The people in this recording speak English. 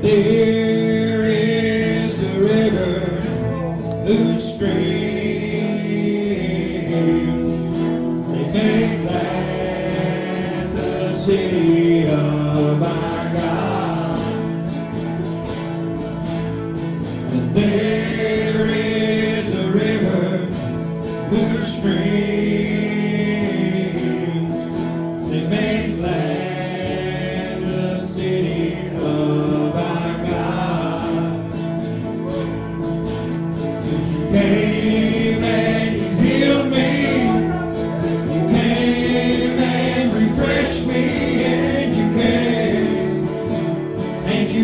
There is a river whose streams they make glad the city of our God. And there is a river whose streams they make glad.